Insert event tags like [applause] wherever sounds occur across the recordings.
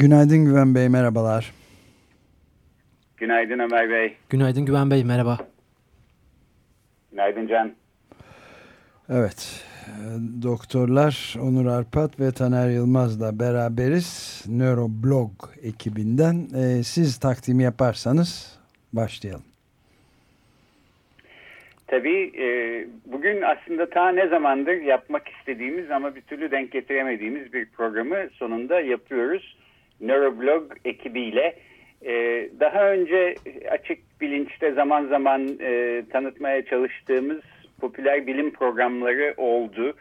Günaydın Güven Bey, merhabalar. Günaydın Ömer Bey. Günaydın Güven Bey, merhaba. Günaydın Can. Evet, doktorlar Onur Arpat ve Taner Yılmaz'la beraberiz. Nöroblog ekibinden. Ee, siz takdimi yaparsanız başlayalım. Tabii e, bugün aslında ta ne zamandır yapmak istediğimiz ama bir türlü denk getiremediğimiz bir programı sonunda yapıyoruz. Neuroblog ekibiyle. E, daha önce açık bilinçte zaman zaman e, tanıtmaya çalıştığımız popüler bilim programları oldu.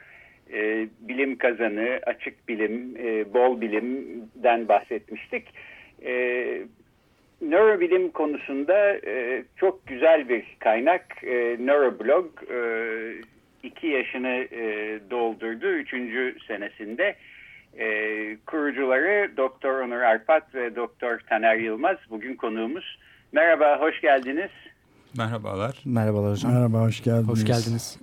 E, bilim kazanı, açık bilim, e, bol bilimden bahsetmiştik. E, nörobilim konusunda e, çok güzel bir kaynak. E, Neuroblog e, iki yaşını e, doldurdu. Üçüncü senesinde. E, kurucuları Doktor Onur Arpat ve Doktor Taner Yılmaz bugün konuğumuz. Merhaba, hoş geldiniz. Merhabalar. Merhabalar hocam. Merhaba, hoş geldiniz. Hoş geldiniz.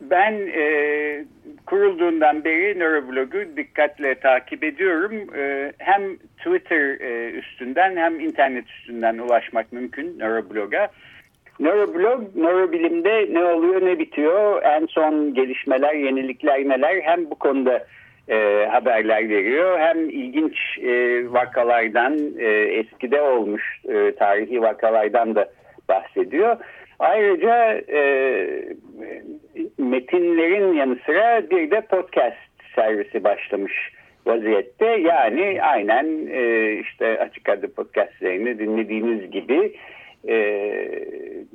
Ben e, kurulduğundan beri Neuroblog'u dikkatle takip ediyorum. E, hem Twitter e, üstünden hem internet üstünden ulaşmak mümkün Neuroblog'a. Neuroblog, nörobilimde ne oluyor ne bitiyor, en son gelişmeler, yenilikler neler hem bu konuda e, haberler veriyor. Hem ilginç e, vakalardan, e, eskide olmuş e, tarihi vakalardan da bahsediyor. Ayrıca e, metinlerin yanı sıra bir de podcast servisi başlamış vaziyette. Yani aynen e, işte Açık Adı podcastlerini dinlediğiniz gibi e,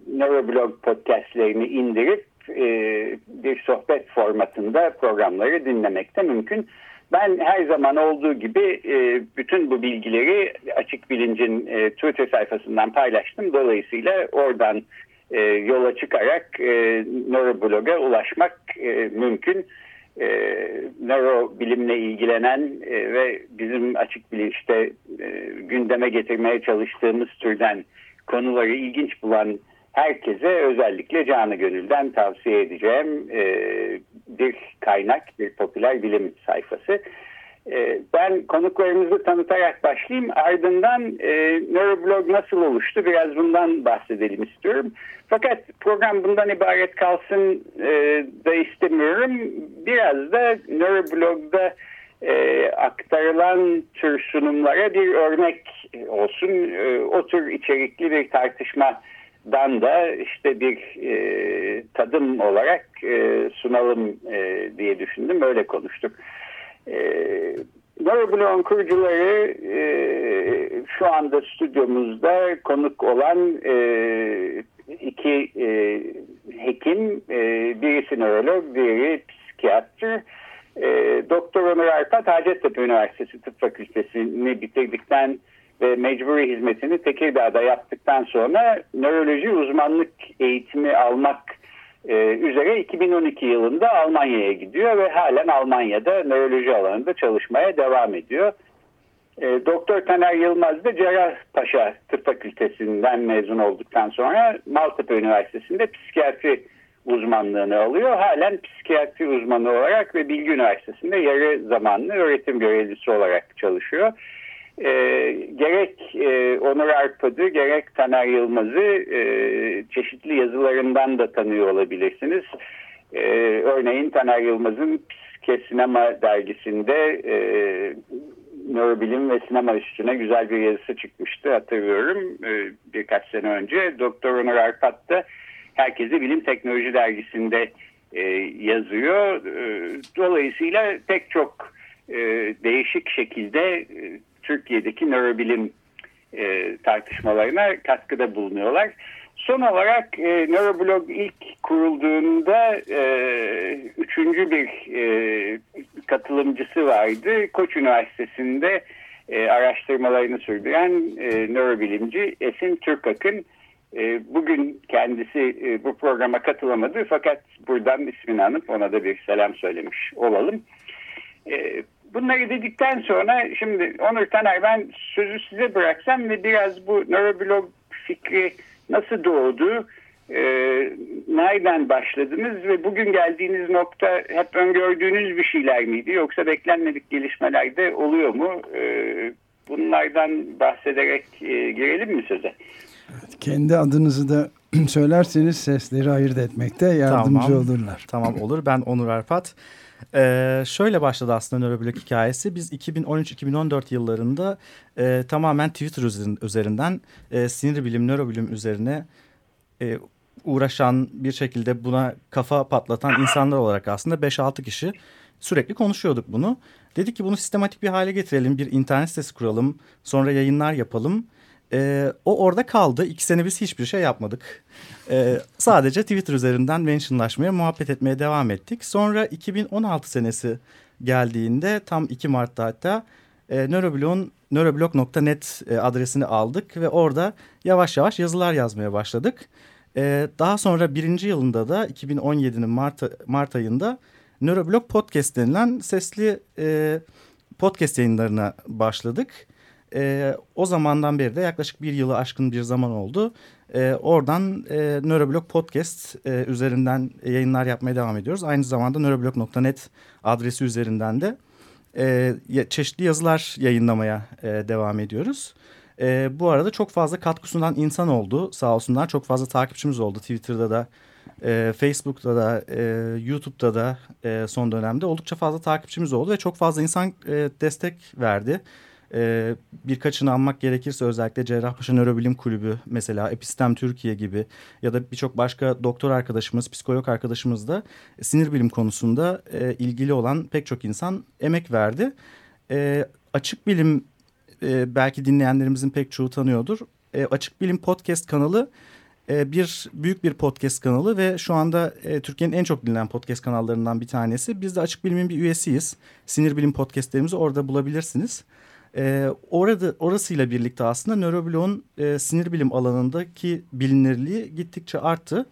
Neuroblog podcastlerini indirip e, bir sohbet formatında programları dinlemekte mümkün. Ben her zaman olduğu gibi e, bütün bu bilgileri Açık Bilinc'in e, Twitter sayfasından paylaştım. Dolayısıyla oradan e, yola çıkarak e, nöroblog'a ulaşmak e, mümkün. E, nörobilimle ilgilenen e, ve bizim açık bilinçte e, gündeme getirmeye çalıştığımız türden konuları ilginç bulan herkese özellikle canı gönülden tavsiye edeceğim e, bir kaynak, bir popüler bilim sayfası. E, ben konuklarımızı tanıtarak başlayayım. Ardından e, Neuroblog nasıl oluştu biraz bundan bahsedelim istiyorum. Fakat program bundan ibaret kalsın e, da istemiyorum. Biraz da Neuroblog'da e, aktarılan tür sunumlara bir örnek olsun. E, o tür içerikli bir tartışmadan da işte bir e, tadım olarak e, sunalım e, diye düşündüm. Öyle konuştuk. E, Neuroblog'un kurucuları e, şu anda stüdyomuzda konuk olan e, iki e, hekim, e, birisi nörolog, biri psikiyatr. E, Doktor Ömer Arpat Hacettepe Üniversitesi Tıp Fakültesini bitirdikten ve mecburi hizmetini Tekirdağ'da yaptıktan sonra nöroloji uzmanlık eğitimi almak e, üzere 2012 yılında Almanya'ya gidiyor ve halen Almanya'da nöroloji alanında çalışmaya devam ediyor. E, Doktor Taner Yılmaz da Cerrahpaşa Tıp Fakültesinden mezun olduktan sonra Maltepe Üniversitesi'nde psikiyatri uzmanlığını alıyor. Halen psikiyatri uzmanı olarak ve Bilgi Üniversitesi'nde yarı zamanlı öğretim görevlisi olarak çalışıyor. E, gerek e, Onur Arpad'ı gerek Taner Yılmaz'ı e, çeşitli yazılarından da tanıyor olabilirsiniz. E, örneğin Taner Yılmaz'ın Psike Sinema dergisinde e, nörobilim ve sinema üstüne güzel bir yazısı çıkmıştı hatırlıyorum e, birkaç sene önce. Doktor Onur Arpat da Herkese Bilim Teknoloji dergisinde e, yazıyor. E, dolayısıyla pek çok e, değişik şekilde e, Türkiye'deki nörobilim e, tartışmalarına katkıda bulunuyorlar. Son olarak e, Neuroblog ilk kurulduğunda e, üçüncü bir e, katılımcısı vardı. Koç Üniversitesi'nde e, araştırmalarını sürdüren e, nörobilimci Esin Türkak'ın e, bugün kendisi e, bu programa katılamadı fakat buradan ismini anıp ona da bir selam söylemiş olalım. E, bunları dedikten sonra şimdi Onur Taner ben sözü size bıraksam ve biraz bu nöroblog fikri nasıl doğdu, e, nereden başladınız ve bugün geldiğiniz nokta hep öngördüğünüz bir şeyler miydi yoksa beklenmedik gelişmeler de oluyor mu? Bunlardan bahsederek e, girelim mi söze? Kendi adınızı da [clears throat] söylerseniz sesleri ayırt etmekte yardımcı tamam. olurlar. Tamam olur. Ben Onur Arpat. Ee, şöyle başladı aslında Nöroblog hikayesi. Biz 2013-2014 yıllarında e, tamamen Twitter üzerinden e, sinir bilim, nörobilim üzerine e, uğraşan bir şekilde buna kafa patlatan insanlar olarak aslında 5-6 kişi sürekli konuşuyorduk bunu. Dedik ki bunu sistematik bir hale getirelim, bir internet sitesi kuralım, sonra yayınlar yapalım. Ee, o orada kaldı. İki sene biz hiçbir şey yapmadık. Ee, sadece Twitter üzerinden mentionlaşmaya, muhabbet etmeye devam ettik. Sonra 2016 senesi geldiğinde tam 2 Mart'ta hatta e, Neuroblog'un neuroblog.net e, adresini aldık ve orada yavaş yavaş yazılar yazmaya başladık. E, daha sonra birinci yılında da 2017'nin Mart, Mart ayında Neuroblog Podcast denilen sesli e, podcast yayınlarına başladık. E, o zamandan beri de yaklaşık bir yılı aşkın bir zaman oldu. E, oradan e, Neuroblog Podcast e, üzerinden yayınlar yapmaya devam ediyoruz. Aynı zamanda neuroblog.net adresi üzerinden de e, çeşitli yazılar yayınlamaya e, devam ediyoruz. E, bu arada çok fazla katkı sunan insan oldu sağ olsunlar. Çok fazla takipçimiz oldu Twitter'da da, e, Facebook'ta da, e, YouTube'da da e, son dönemde oldukça fazla takipçimiz oldu ve çok fazla insan destek verdi. Ee, birkaçını anmak gerekirse özellikle Cerrahpaşa Nörobilim Kulübü mesela Epistem Türkiye gibi ya da birçok başka doktor arkadaşımız, psikolog arkadaşımız da sinir bilim konusunda e, ilgili olan pek çok insan emek verdi. E, açık bilim e, belki dinleyenlerimizin pek çoğu tanıyordur. E, açık Bilim Podcast kanalı e, bir büyük bir podcast kanalı ve şu anda e, Türkiye'nin en çok dinlenen podcast kanallarından bir tanesi. Biz de Açık Bilim'in bir üyesiyiz. Sinir Bilim podcastlerimizi orada bulabilirsiniz. E, orada orasıyla birlikte aslında nöroblog'un e, sinir bilim alanındaki bilinirliği gittikçe arttı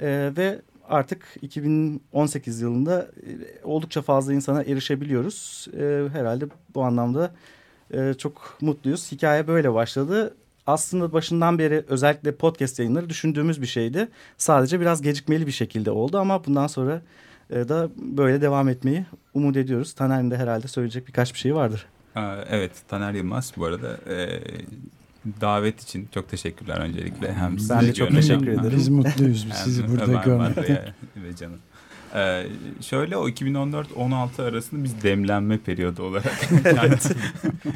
e, ve artık 2018 yılında e, oldukça fazla insana erişebiliyoruz. E, herhalde bu anlamda e, çok mutluyuz. Hikaye böyle başladı. Aslında başından beri özellikle podcast yayınları düşündüğümüz bir şeydi. Sadece biraz gecikmeli bir şekilde oldu ama bundan sonra e, da böyle devam etmeyi umut ediyoruz. Taner'in de herhalde söyleyecek birkaç bir şey vardır. Evet Taner Yılmaz bu arada e, davet için çok teşekkürler öncelikle. Hem ben de çok teşekkür ederim. Biz mutluyuz biz sizi burada görmekten. ve canım. Ee, şöyle o 2014-16 arasında biz demlenme periyodu olarak [laughs] kendi,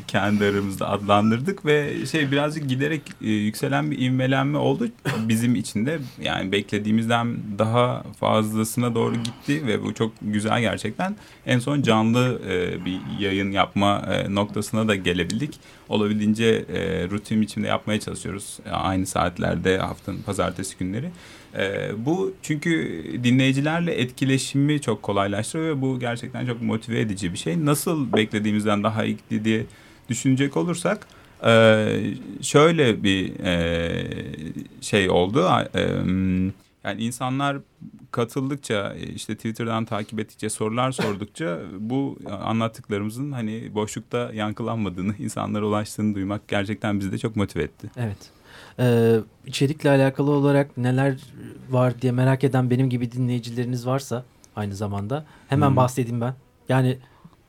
kendi aramızda adlandırdık ve şey birazcık giderek e, yükselen bir ivmelenme oldu. Bizim için de yani beklediğimizden daha fazlasına doğru gitti ve bu çok güzel gerçekten. En son canlı e, bir yayın yapma e, noktasına da gelebildik. Olabildiğince e, rutin biçimde yapmaya çalışıyoruz aynı saatlerde haftanın pazartesi günleri. E, bu çünkü dinleyicilerle etkileşimi çok kolaylaştırıyor ve bu gerçekten çok motive edici bir şey. Nasıl beklediğimizden daha iyi diye düşünecek olursak e, şöyle bir e, şey oldu. E, yani insanlar katıldıkça işte Twitter'dan takip ettikçe sorular sordukça bu anlattıklarımızın hani boşlukta yankılanmadığını insanlara ulaştığını duymak gerçekten bizi de çok motive etti. Evet. Ee, içerikle alakalı olarak neler var diye merak eden benim gibi dinleyicileriniz varsa aynı zamanda hemen hmm. bahsedeyim ben. Yani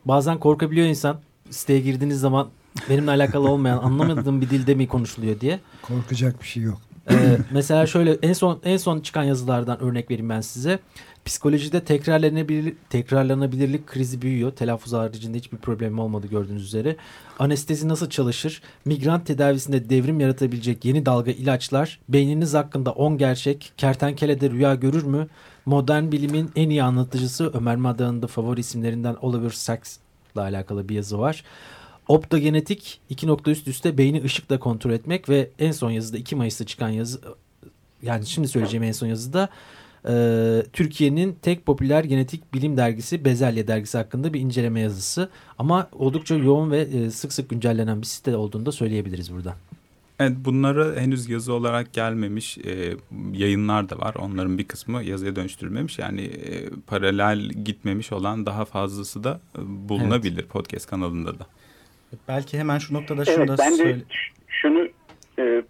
bazen korkabiliyor insan siteye girdiğiniz zaman benimle alakalı olmayan anlamadığım bir dilde mi konuşuluyor diye. Korkacak bir şey yok. [laughs] Ee, mesela şöyle en son en son çıkan yazılardan örnek vereyim ben size. Psikolojide tekrarlanabilir, tekrarlanabilirlik krizi büyüyor. Telaffuz haricinde hiçbir problem olmadı gördüğünüz üzere. Anestezi nasıl çalışır? Migrant tedavisinde devrim yaratabilecek yeni dalga ilaçlar. Beyniniz hakkında 10 gerçek. Kertenkelede rüya görür mü? Modern bilimin en iyi anlatıcısı Ömer Madan'ın da favori isimlerinden Oliver Sacks'la alakalı bir yazı var. Optogenetik iki nokta üst üste beyni ışıkla kontrol etmek ve en son yazıda 2 Mayıs'ta çıkan yazı yani şimdi söyleyeceğim en son yazıda e, Türkiye'nin tek popüler genetik bilim dergisi Bezelye dergisi hakkında bir inceleme yazısı. Ama oldukça yoğun ve e, sık sık güncellenen bir site olduğunu da söyleyebiliriz buradan. Evet bunları henüz yazı olarak gelmemiş e, yayınlar da var. Onların bir kısmı yazıya dönüştürülmemiş. Yani e, paralel gitmemiş olan daha fazlası da e, bulunabilir evet. podcast kanalında da. Belki hemen şu noktada şunu evet, da ben söyle. de şunu e,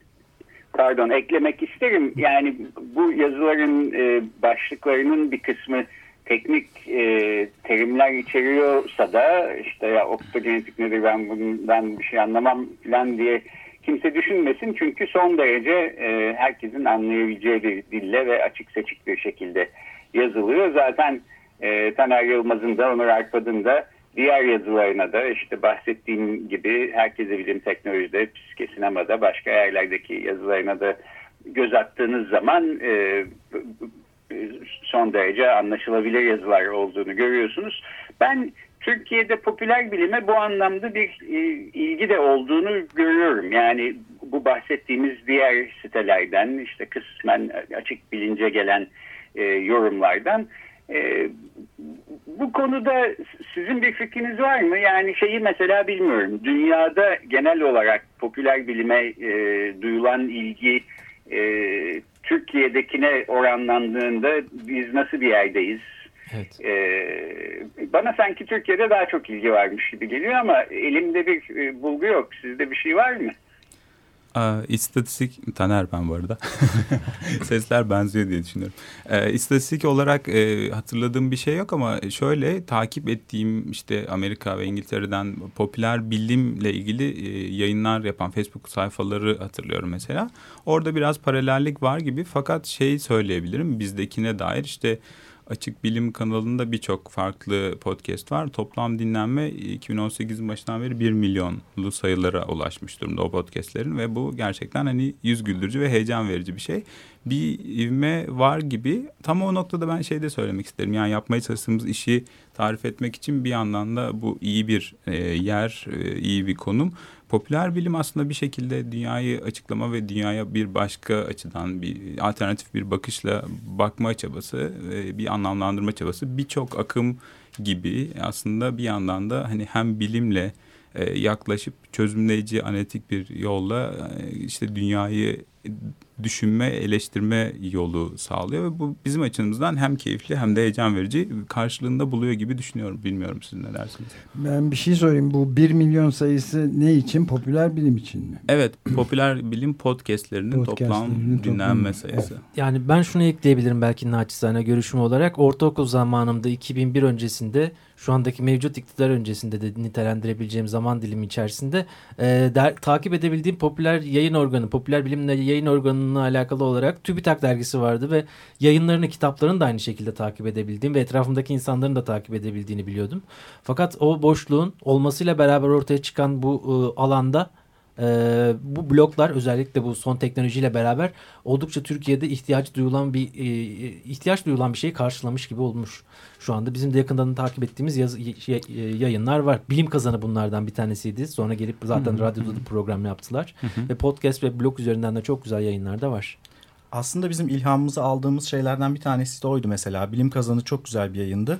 pardon eklemek isterim. Yani bu yazıların e, başlıklarının bir kısmı teknik e, terimler içeriyorsa da işte ya optogenetik nedir ben bundan bir şey anlamam falan diye kimse düşünmesin. Çünkü son derece e, herkesin anlayabileceği bir dille ve açık seçik bir şekilde yazılıyor. Zaten e, Taner Yılmaz'ın da Onur Arpad'ın da diğer yazılarına da işte bahsettiğim gibi herkese bilim teknolojide, psike sinemada, başka yerlerdeki yazılarına da göz attığınız zaman e, son derece anlaşılabilir yazılar olduğunu görüyorsunuz. Ben Türkiye'de popüler bilime bu anlamda bir e, ilgi de olduğunu görüyorum. Yani bu bahsettiğimiz diğer sitelerden işte kısmen açık bilince gelen e, yorumlardan e, bu konuda sizin bir fikriniz var mı? Yani şeyi mesela bilmiyorum. Dünyada genel olarak popüler bilime e, duyulan ilgi e, Türkiye'dekine oranlandığında biz nasıl bir yerdeyiz? Evet. Ee, bana sanki Türkiye'de daha çok ilgi varmış gibi geliyor ama elimde bir e, bulgu yok. Sizde bir şey var mı? Aa, istatistik Taner ben bu arada [laughs] sesler benziyor diye düşünüyorum. Ee, istatistik olarak e, hatırladığım bir şey yok ama şöyle takip ettiğim işte Amerika ve İngiltere'den popüler bilimle ilgili e, yayınlar yapan Facebook sayfaları hatırlıyorum mesela. Orada biraz paralellik var gibi fakat şey söyleyebilirim bizdekine dair işte Açık Bilim kanalında birçok farklı podcast var. Toplam dinlenme 2018'in başından beri 1 milyonlu sayılara ulaşmış durumda o podcastlerin ve bu gerçekten hani yüz güldürücü ve heyecan verici bir şey. Bir ivme var gibi. Tam o noktada ben şey de söylemek isterim. Yani yapmaya çalıştığımız işi tarif etmek için bir yandan da bu iyi bir e, yer, e, iyi bir konum popüler bilim aslında bir şekilde dünyayı açıklama ve dünyaya bir başka açıdan bir alternatif bir bakışla bakma çabası, bir anlamlandırma çabası birçok akım gibi aslında bir yandan da hani hem bilimle e, yaklaşıp çözümleyici analitik bir yolla e, işte dünyayı düşünme, eleştirme yolu sağlıyor ve bu bizim açımızdan hem keyifli hem de heyecan verici karşılığında buluyor gibi düşünüyorum. Bilmiyorum siz ne dersiniz? Ben bir şey sorayım. Bu 1 milyon sayısı ne için? Popüler bilim için mi? Evet. Popüler bilim podcastlerinin toplam dinlenme sayısı. Yani ben şunu ekleyebilirim belki naçizane görüşüm olarak. Ortaokul zamanımda 2001 öncesinde şu andaki mevcut iktidar öncesinde de nitelendirebileceğim zaman dilimi içerisinde e, der, takip edebildiğim popüler yayın organı, popüler bilimle yayın organına alakalı olarak TÜBİTAK dergisi vardı ve yayınlarını, kitaplarını da aynı şekilde takip edebildiğim ve etrafımdaki insanların da takip edebildiğini biliyordum. Fakat o boşluğun olmasıyla beraber ortaya çıkan bu e, alanda ee, bu bloklar özellikle bu son teknolojiyle beraber oldukça Türkiye'de ihtiyaç duyulan bir e, ihtiyaç duyulan bir şeyi karşılamış gibi olmuş. Şu anda bizim de yakından takip ettiğimiz yaz, e, yayınlar var. Bilim kazanı bunlardan bir tanesiydi. Sonra gelip zaten Hı-hı. radyoda da program yaptılar. Hı-hı. Ve podcast ve blog üzerinden de çok güzel yayınlar da var. Aslında bizim ilhamımızı aldığımız şeylerden bir tanesi de oydu mesela. Bilim kazanı çok güzel bir yayındı.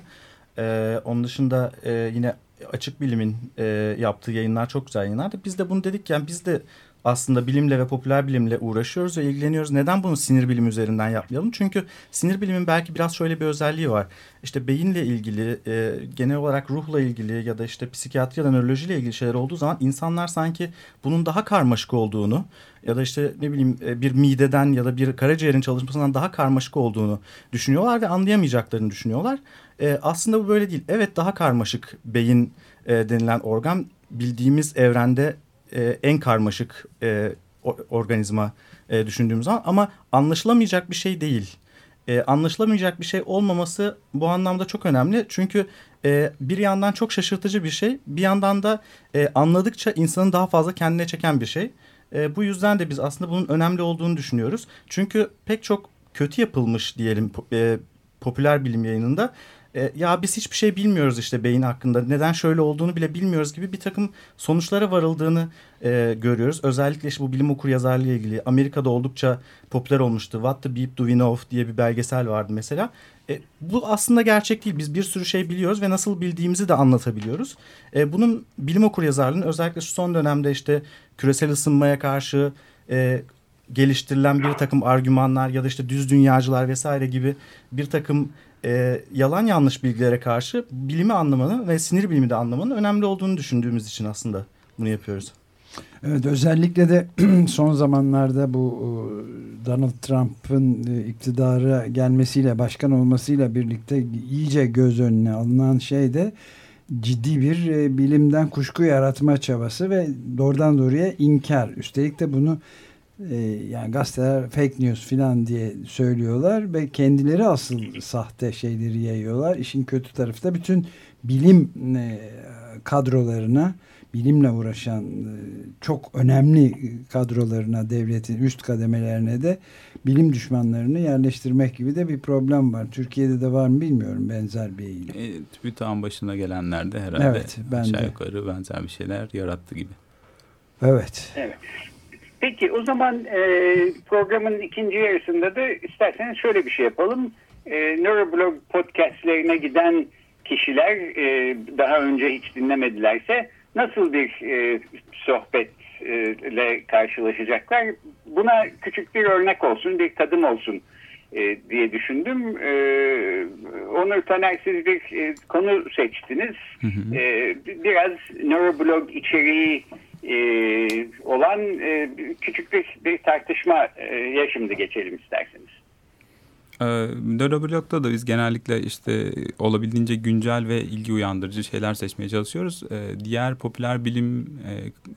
Ee, onun dışında e, yine Açık Bilim'in e, yaptığı yayınlar çok güzel yayınlardı. Biz de bunu dedik yani biz de aslında bilimle ve popüler bilimle uğraşıyoruz ve ilgileniyoruz. Neden bunu sinir bilimi üzerinden yapmayalım? Çünkü sinir bilimin belki biraz şöyle bir özelliği var. İşte beyinle ilgili, e, genel olarak ruhla ilgili ya da işte psikiyatri ya da nörolojiyle ilgili şeyler olduğu zaman insanlar sanki bunun daha karmaşık olduğunu ya da işte ne bileyim e, bir mideden ya da bir karaciğerin çalışmasından daha karmaşık olduğunu düşünüyorlar ve anlayamayacaklarını düşünüyorlar. E, aslında bu böyle değil. Evet daha karmaşık beyin e, denilen organ bildiğimiz evrende e, en karmaşık e, organizma e, düşündüğümüz zaman ama anlaşılamayacak bir şey değil. E, anlaşılamayacak bir şey olmaması bu anlamda çok önemli. Çünkü e, bir yandan çok şaşırtıcı bir şey, bir yandan da e, anladıkça insanın daha fazla kendine çeken bir şey. E, bu yüzden de biz aslında bunun önemli olduğunu düşünüyoruz. Çünkü pek çok kötü yapılmış diyelim e, popüler bilim yayınında e, ya biz hiçbir şey bilmiyoruz işte beyin hakkında neden şöyle olduğunu bile bilmiyoruz gibi bir takım sonuçlara varıldığını e, görüyoruz. Özellikle işte bu bilim okur yazarlığı ilgili Amerika'da oldukça popüler olmuştu. What the Beep Do We Know diye bir belgesel vardı mesela. E, bu aslında gerçek değil. Biz bir sürü şey biliyoruz ve nasıl bildiğimizi de anlatabiliyoruz. E, bunun bilim okur yazarlığının özellikle şu son dönemde işte küresel ısınmaya karşı e, geliştirilen bir takım argümanlar ya da işte düz dünyacılar vesaire gibi bir takım e, yalan yanlış bilgilere karşı bilimi anlamanın ve sinir bilimi de anlamanın önemli olduğunu düşündüğümüz için aslında bunu yapıyoruz. Evet özellikle de [clears throat] son zamanlarda bu Donald Trump'ın e, iktidara gelmesiyle başkan olmasıyla birlikte iyice göz önüne alınan şey de ciddi bir e, bilimden kuşku yaratma çabası ve doğrudan doğruya inkar. Üstelik de bunu e, yani gazeteler fake news filan diye söylüyorlar ve kendileri asıl sahte şeyleri yayıyorlar. İşin kötü tarafı da bütün bilim kadrolarına bilimle uğraşan e, çok önemli kadrolarına devletin üst kademelerine de bilim düşmanlarını yerleştirmek gibi de bir problem var. Türkiye'de de var mı bilmiyorum benzer bir eğilim. E, TÜBİTAK'ın başına gelenler de herhalde evet, ben aşağı de. yukarı benzer bir şeyler yarattı gibi. Evet. Evet. Peki o zaman e, programın ikinci yarısında da isterseniz şöyle bir şey yapalım. E, Neuroblog podcastlerine giden kişiler e, daha önce hiç dinlemedilerse nasıl bir e, sohbetle karşılaşacaklar? Buna küçük bir örnek olsun, bir tadım olsun e, diye düşündüm. E, Onur Taner siz bir e, konu seçtiniz. Hı hı. E, biraz nöroblog içeriği e, olan e, küçük bir, bir tartışmaya şimdi geçelim isterseniz. Nöroblog'da ee, da biz genellikle işte olabildiğince güncel ve ilgi uyandırıcı şeyler seçmeye çalışıyoruz. Ee, diğer popüler bilim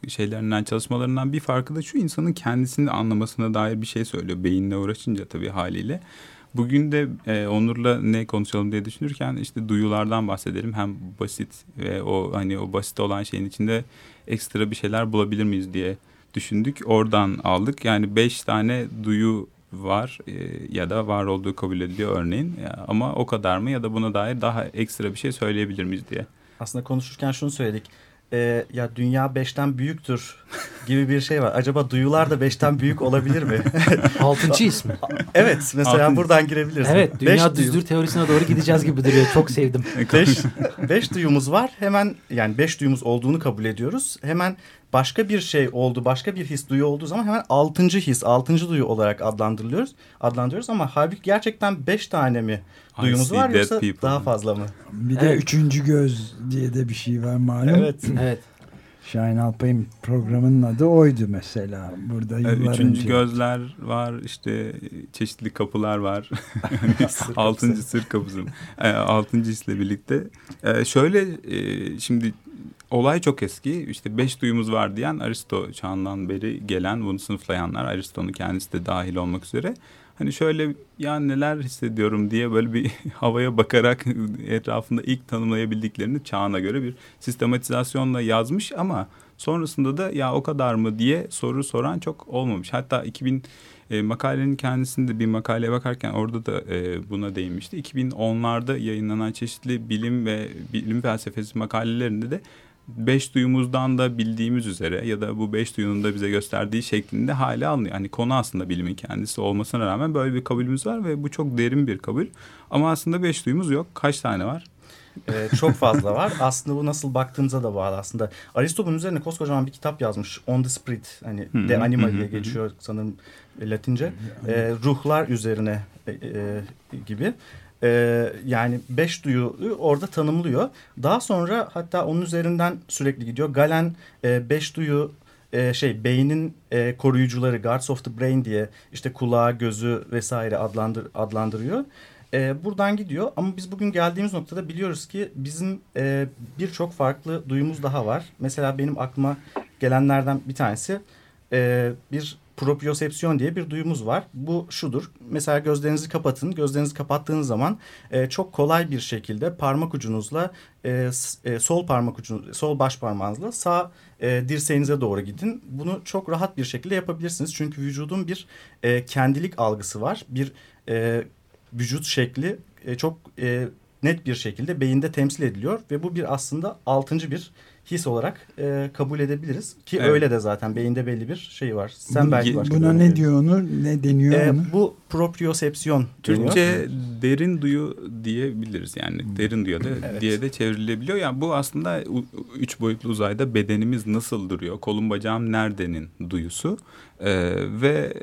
e, şeylerinden, çalışmalarından bir farkı da şu insanın kendisini anlamasına dair bir şey söylüyor. Beyinle uğraşınca tabii haliyle. Bugün de e, Onur'la ne konuşalım diye düşünürken işte duyulardan bahsedelim. Hem basit ve o hani o basit olan şeyin içinde ekstra bir şeyler bulabilir miyiz diye düşündük. Oradan aldık. Yani beş tane duyu var e, ya da var olduğu kabul ediliyor örneğin. Ya, ama o kadar mı ya da buna dair daha ekstra bir şey söyleyebilir miyiz diye. Aslında konuşurken şunu söyledik. E, ya dünya beşten büyüktür [laughs] gibi bir şey var. Acaba duyular da beşten büyük olabilir mi? [laughs] Altıncı ismi. evet mesela Altın... buradan girebiliriz. Evet dünya beş düzdür duyum. teorisine doğru gideceğiz gibi duruyor. Çok sevdim. [laughs] beş, beş duyumuz var. Hemen yani beş duyumuz olduğunu kabul ediyoruz. Hemen başka bir şey oldu, başka bir his duyu olduğu zaman hemen altıncı his, altıncı duyu olarak adlandırılıyoruz. Adlandırıyoruz ama halbuki gerçekten beş tane mi duyumuz var yoksa people. daha fazla mı? Bir de evet. üçüncü göz diye de bir şey var malum. Evet. evet. Şahin Alpay'ın programının adı oydu mesela. Burada yıllar Üçüncü önce. gözler var işte çeşitli kapılar var. [laughs] altıncı sır kapısı. E, altıncı hisle birlikte. E, şöyle e, şimdi olay çok eski. İşte beş duyumuz var diyen Aristo çağından beri gelen bunu sınıflayanlar. Aristo'nun kendisi de dahil olmak üzere. Hani şöyle ya neler hissediyorum diye böyle bir [laughs] havaya bakarak etrafında ilk tanımlayabildiklerini çağına göre bir sistematizasyonla yazmış ama sonrasında da ya o kadar mı diye soru soran çok olmamış. Hatta 2000 e, makalenin kendisinde bir makaleye bakarken orada da e, buna değinmişti. 2010'larda yayınlanan çeşitli bilim ve bilim felsefesi makalelerinde de beş duyumuzdan da bildiğimiz üzere ya da bu beş duyunun da bize gösterdiği şeklinde hale alınıyor. Hani konu aslında bilimin kendisi olmasına rağmen böyle bir kabulümüz var ve bu çok derin bir kabul. Ama aslında beş duyumuz yok. Kaç tane var? Ee, çok fazla var. Aslında bu nasıl baktığınıza da bağlı aslında. Aristo bunun üzerine koskocaman bir kitap yazmış. On the Spirit. Hani De Anima diye geçiyor sanırım Latince. Ee, ruhlar üzerine e, e, gibi. Ee, yani beş duyu orada tanımlıyor. Daha sonra hatta onun üzerinden sürekli gidiyor. Galen e, beş duyu e, şey beynin e, koruyucuları Guards of the Brain diye işte kulağı, gözü vesaire adlandır, adlandırıyor. E, buradan gidiyor ama biz bugün geldiğimiz noktada biliyoruz ki bizim e, birçok farklı duyumuz daha var. Mesela benim aklıma gelenlerden bir tanesi e, bir propriosepsiyon diye bir duyumuz var. Bu şudur. Mesela gözlerinizi kapatın. Gözlerinizi kapattığınız zaman e, çok kolay bir şekilde parmak ucunuzla e, e, sol parmak ucunuz, sol baş parmağınızla sağ e, dirseğinize doğru gidin. Bunu çok rahat bir şekilde yapabilirsiniz. Çünkü vücudun bir e, kendilik algısı var. Bir e, vücut şekli e, çok e, net bir şekilde beyinde temsil ediliyor ve bu bir aslında altıncı bir his olarak e, kabul edebiliriz ki Evet. öyle de zaten beyinde belli bir şey var. Sen belki başka Buna ne diyor onu? Ne deniyor verirsin. onu? E, bu propriosepsiyon deniyor. Türkçe derin duyu diyebiliriz yani derin duyu da Evet. diye de çevrilebiliyor. Yani bu aslında üç boyutlu uzayda bedenimiz nasıl duruyor, kolum bacağım neredenin duyusu Ee, ve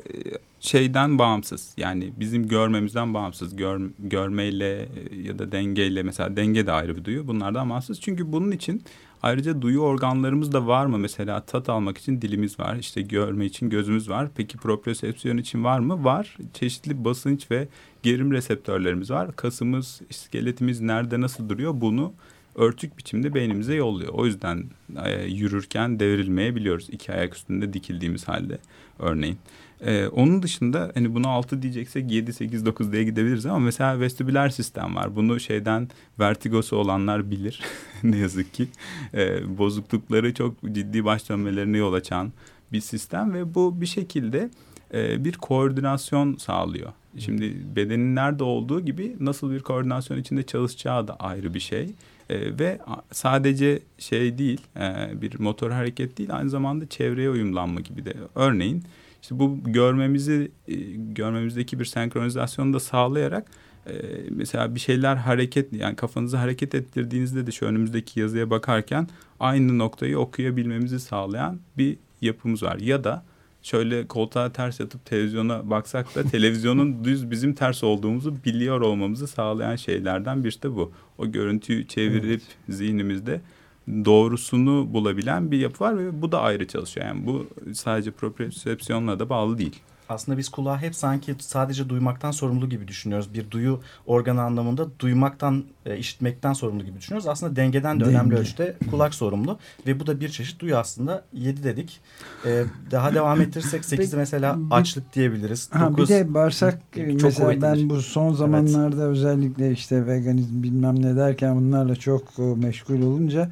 şeyden bağımsız yani bizim görmemizden bağımsız Gör, görmeyle ya da dengeyle mesela denge de ayrı bir duyu bunlardan bağımsız çünkü bunun için Ayrıca duyu organlarımız da var mı? Mesela tat almak için dilimiz var. işte görme için gözümüz var. Peki propriosepsiyon için var mı? Var. Çeşitli basınç ve gerim reseptörlerimiz var. Kasımız, iskeletimiz nerede nasıl duruyor? Bunu örtük biçimde beynimize yolluyor. O yüzden e, yürürken devrilmeyebiliyoruz. iki ayak üstünde dikildiğimiz halde örneğin. Ee, onun dışında hani bunu 6 diyeceksek 7, 8, 9 diye gidebiliriz ama mesela vestibüler sistem var. Bunu şeyden vertigosu olanlar bilir [laughs] ne yazık ki. Ee, bozuklukları çok ciddi baş dönmelerine yol açan bir sistem ve bu bir şekilde e, bir koordinasyon sağlıyor. Şimdi bedenin nerede olduğu gibi nasıl bir koordinasyon içinde çalışacağı da ayrı bir şey. Ee, ve sadece şey değil e, bir motor hareket değil aynı zamanda çevreye uyumlanma gibi de. Örneğin işte bu görmemizi e, görmemizdeki bir senkronizasyonu da sağlayarak e, mesela bir şeyler hareket yani kafanızı hareket ettirdiğinizde de şu önümüzdeki yazıya bakarken aynı noktayı okuyabilmemizi sağlayan bir yapımız var. Ya da şöyle koltuğa ters yatıp televizyona baksak da [laughs] televizyonun düz bizim ters olduğumuzu biliyor olmamızı sağlayan şeylerden birisi de bu. O görüntüyü çevirip zihnimizde doğrusunu bulabilen bir yapı var ve bu da ayrı çalışıyor. Yani bu sadece propriosepsiyonla da bağlı değil. Aslında biz kulağı hep sanki sadece duymaktan sorumlu gibi düşünüyoruz. Bir duyu organı anlamında duymaktan, e, işitmekten sorumlu gibi düşünüyoruz. Aslında dengeden de Denge. önemli ölçüde kulak sorumlu. Ve bu da bir çeşit duyu aslında. 7 dedik. E, daha devam ettirirsek 8'i mesela açlık diyebiliriz. Ha, bir 9 de bağırsak Çok mesela ben kuvvetlidir. bu son zamanlarda özellikle işte veganizm bilmem ne derken bunlarla çok e, meşgul olunca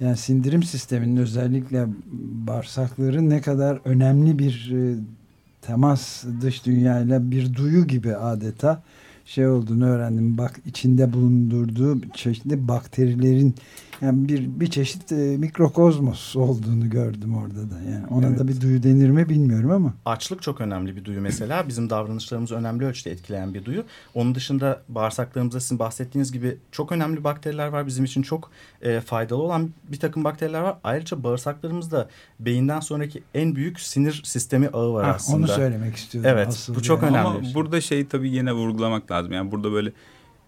yani sindirim sisteminin özellikle bağırsakların ne kadar önemli bir e, temas dış dünyayla bir duyu gibi adeta şey olduğunu öğrendim. Bak içinde bulundurduğu çeşitli bakterilerin yani bir bir çeşit e, mikrokozmos olduğunu gördüm orada da. Yani ona Evet. da bir duyu denir mi bilmiyorum ama. Açlık çok önemli bir duyu mesela. Bizim davranışlarımızı önemli ölçüde etkileyen bir duyu. Onun dışında bağırsaklarımızda sizin bahsettiğiniz gibi çok önemli bakteriler var. Bizim için çok e, faydalı olan bir takım bakteriler var. Ayrıca bağırsaklarımızda beyinden sonraki en büyük sinir sistemi ağı var Ha, aslında. onu söylemek istiyordum. Evet, bu çok yani. önemli. Ama şey. burada şey tabii yine vurgulamak lazım. Yani burada böyle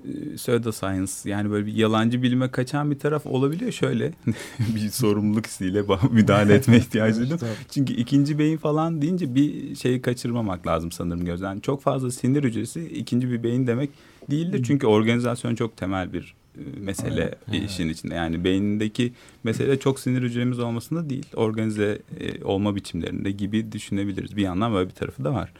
e, pseudo science yani böyle bir yalancı bilime kaçan bir taraf olabiliyor şöyle [laughs] bir sorumluluk hissiyle müdahale etme [laughs] ihtiyacı duydum. Çünkü ikinci beyin falan deyince bir şeyi kaçırmamak lazım sanırım gözden. Çok fazla sinir hücresi ikinci bir beyin demek değildir. Çünkü organizasyon çok temel bir e, mesele işin içinde. Yani beynindeki mesele çok sinir hücremiz olmasında değil. Organize e, olma biçimlerinde gibi düşünebiliriz. Bir yandan böyle bir tarafı da var.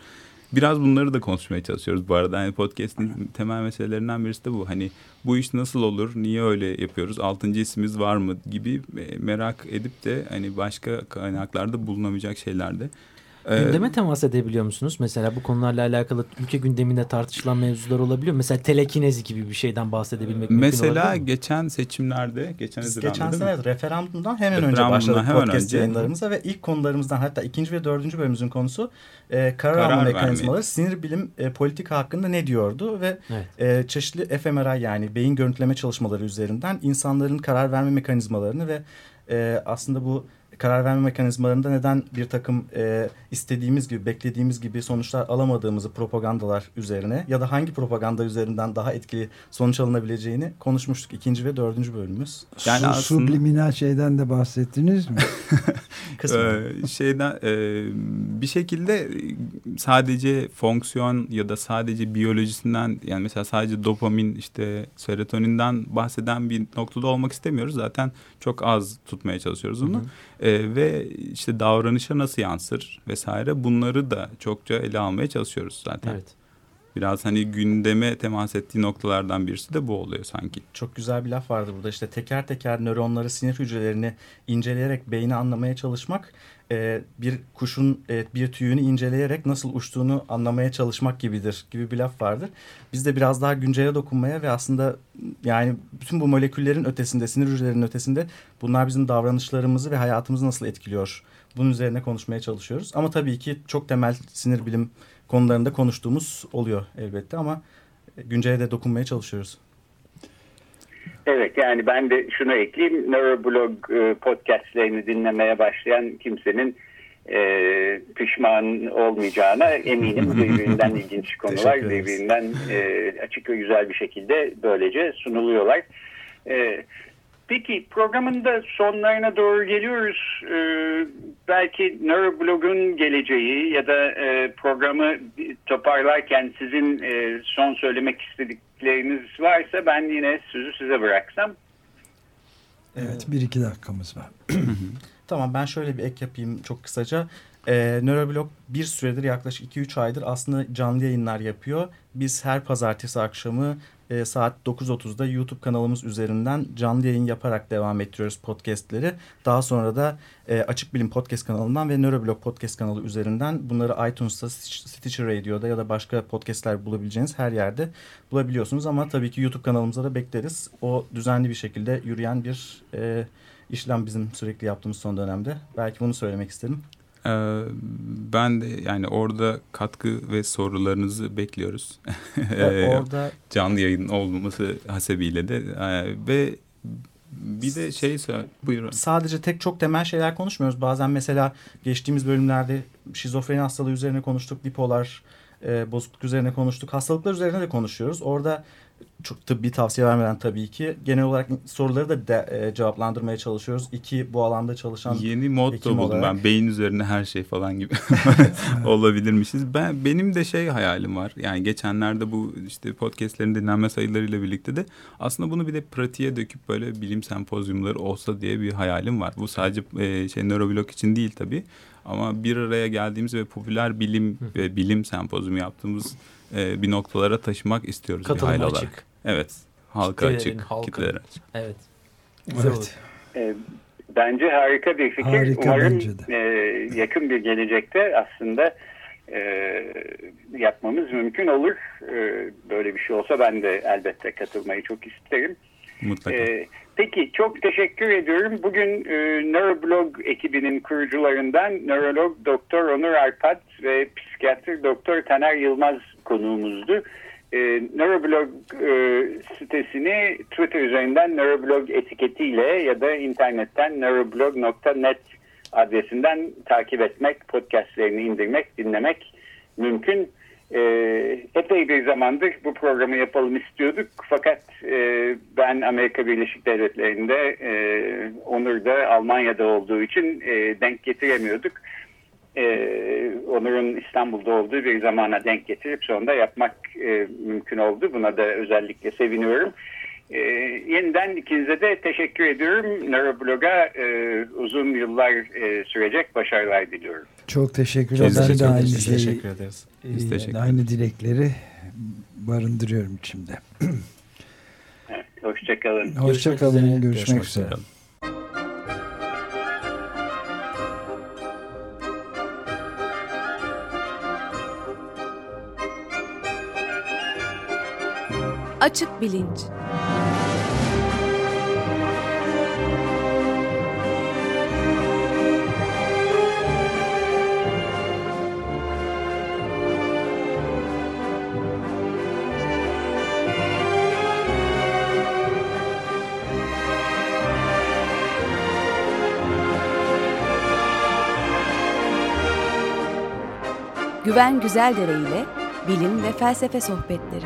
Biraz bunları da konuşmaya çalışıyoruz bu arada. Yani podcast'in temel meselelerinden birisi de bu. Hani bu iş nasıl olur, niye öyle yapıyoruz, altıncı isimiz var mı gibi e, merak edip de hani başka kaynaklarda bulunamayacak şeylerde. Ee, Gündeme temas edebiliyor musunuz? Mesela bu konularla alakalı ülke gündeminde tartışılan mevzular olabiliyor. Mesela telekinezi gibi bir şeyden bahsedebilmek mümkün Mesela geçen seçimlerde, geçen Biz geçen sene referandumdan hemen önce Referandumdan başladık hemen podcast önce. yayınlarımıza ve ilk konularımızdan hatta ikinci ve dördüncü bölümümüzün konusu e, karar, Karar alma mekanizmaları, sinir bilim e, politika hakkında ne diyordu ve Evet. e, çeşitli fMRI yani beyin görüntüleme çalışmaları üzerinden insanların karar verme mekanizmalarını ve e, aslında bu karar verme mekanizmalarında neden bir takım e, istediğimiz gibi, beklediğimiz gibi sonuçlar alamadığımızı propagandalar üzerine ya da hangi propaganda üzerinden daha etkili sonuç alınabileceğini konuşmuştuk. ikinci ve dördüncü bölümümüz. Yani Su- aslında- Subliminal şeyden de bahsettiniz mi? [laughs] Ee, şeyden e, bir şekilde e, sadece fonksiyon ya da sadece biyolojisinden yani mesela sadece dopamin işte serotoninden bahseden bir noktada olmak istemiyoruz. Zaten çok az tutmaya çalışıyoruz onu. Ee, ve işte davranışa nasıl yansır vesaire bunları da çokça ele almaya çalışıyoruz zaten. Evet. biraz hani gündeme temas ettiği noktalardan birisi de bu oluyor sanki. Çok güzel bir laf vardı burada işte teker teker nöronları, sinir hücrelerini inceleyerek beyni anlamaya çalışmak e, bir kuşun e, bir tüyünü inceleyerek nasıl uçtuğunu anlamaya çalışmak gibidir gibi bir laf vardır. Biz de biraz daha güncele dokunmaya ve aslında yani bütün bu moleküllerin ötesinde, sinir hücrelerinin ötesinde bunlar bizim davranışlarımızı ve hayatımızı nasıl etkiliyor? Bunun üzerine konuşmaya çalışıyoruz. Ama tabii ki çok temel sinir bilim konularında konuştuğumuz oluyor elbette ama güncele de dokunmaya çalışıyoruz. Evet yani ben de şunu ekleyeyim. Neuroblog e, podcastlerini dinlemeye başlayan kimsenin e, pişman olmayacağına eminim. [laughs] Birbirinden ilginç konular, birbirinden e, açık ve güzel bir şekilde böylece sunuluyorlar. E, Peki programın da sonlarına doğru geliyoruz. Ee, belki Neuroblog'un geleceği ya da e, programı toparlarken sizin e, son söylemek istedikleriniz varsa ben yine sözü size bıraksam. Evet bir iki dakikamız var. [clears throat] tamam ben şöyle bir ek yapayım çok kısaca. Ee, Neuroblog bir süredir yaklaşık 2-3 aydır aslında canlı yayınlar yapıyor. Biz her pazartesi akşamı e, saat 9.30'da YouTube kanalımız üzerinden canlı yayın yaparak devam ettiriyoruz podcastleri. Daha sonra da e, Açık Bilim Podcast kanalından ve Neuroblog Podcast kanalı üzerinden bunları iTunes'ta, Stitcher Radio'da ya da başka podcastler bulabileceğiniz her yerde bulabiliyorsunuz. Ama tabii ki YouTube kanalımıza da bekleriz. O düzenli bir şekilde yürüyen bir e, işlem bizim sürekli yaptığımız son dönemde. Belki bunu söylemek istedim. Ee, ben de yani orada katkı ve sorularınızı bekliyoruz. [laughs] Ee, orada canlı yayın olması hasebiyle de ee, ve bir de şey buyurun. Sadece tek çok temel şeyler konuşmuyoruz. Bazen mesela geçtiğimiz bölümlerde şizofreni hastalığı üzerine konuştuk, bipolar e, bozukluk üzerine konuştuk. Hastalıklar üzerine de konuşuyoruz. Orada çok tıbbi tavsiye vermeden tabii ki genel olarak soruları da de, e, cevaplandırmaya çalışıyoruz. İki bu alanda çalışan yeni motto buldum olarak. ben beyin üzerine her şey falan gibi [laughs] [laughs] olabilirmişiz. Ben benim de şey hayalim var. Yani geçenlerde bu işte podcastlerin dinlenme sayılarıyla birlikte de aslında bunu bir de pratiğe döküp böyle bilim sempozyumları olsa diye bir hayalim var. Bu sadece e, şey nöroblok için değil tabii. Ama bir araya geldiğimiz ve popüler bilim ve bilim sempozyumu yaptığımız e, bir noktalara taşımak istiyoruz. Katılım bir açık. Olarak. Evet. Halka Kitlelerin, açık. Halka. Kitlelere açık. Evet. evet. E, bence harika bir fikir. Harika Umarım bence de. E, yakın bir gelecekte aslında e, yapmamız mümkün olur. E, böyle bir şey olsa ben de elbette katılmayı çok isterim. Mutlaka. E, peki çok teşekkür ediyorum. Bugün e, Neuroblog ekibinin kurucularından nörolog Doktor Onur Arpat ve psikiyatr Doktor Taner Yılmaz konuğumuzdu. E, Neuroblog e, sitesini Twitter üzerinden Neuroblog etiketiyle ya da internetten neuroblog.net adresinden takip etmek, podcastlerini indirmek, dinlemek mümkün. E, epey bir zamandır bu programı yapalım istiyorduk. Fakat e, ben Amerika Birleşik Devletleri'nde, e, Onur da Almanya'da olduğu için e, denk getiremiyorduk. E, Onur'un İstanbul'da olduğu bir zamana denk getirip sonunda yapmak e, mümkün oldu. Buna da özellikle seviniyorum. E, yeniden ikinize de teşekkür ediyorum. Neuroblog'a e, uzun yıllar e, sürecek başarılar diliyorum. Çok teşekkür ederim. Ben de aynı şey, teşekkür ederiz. Biz teşekkür aynı dilekleri barındırıyorum içimde. evet, hoşçakalın. Hoşçakalın. Görüşmek, Görüşmek üzere. üzere. Açık Bilinç Güven Güzeldere ile bilim ve felsefe sohbetleri.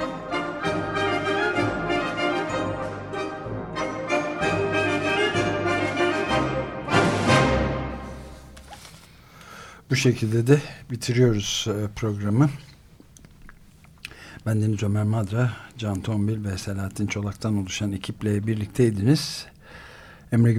Bu şekilde de bitiriyoruz programı. Ben Deniz Ömer Madra, Can Tombil ve Selahattin Çolak'tan oluşan ekiple birlikteydiniz. Emre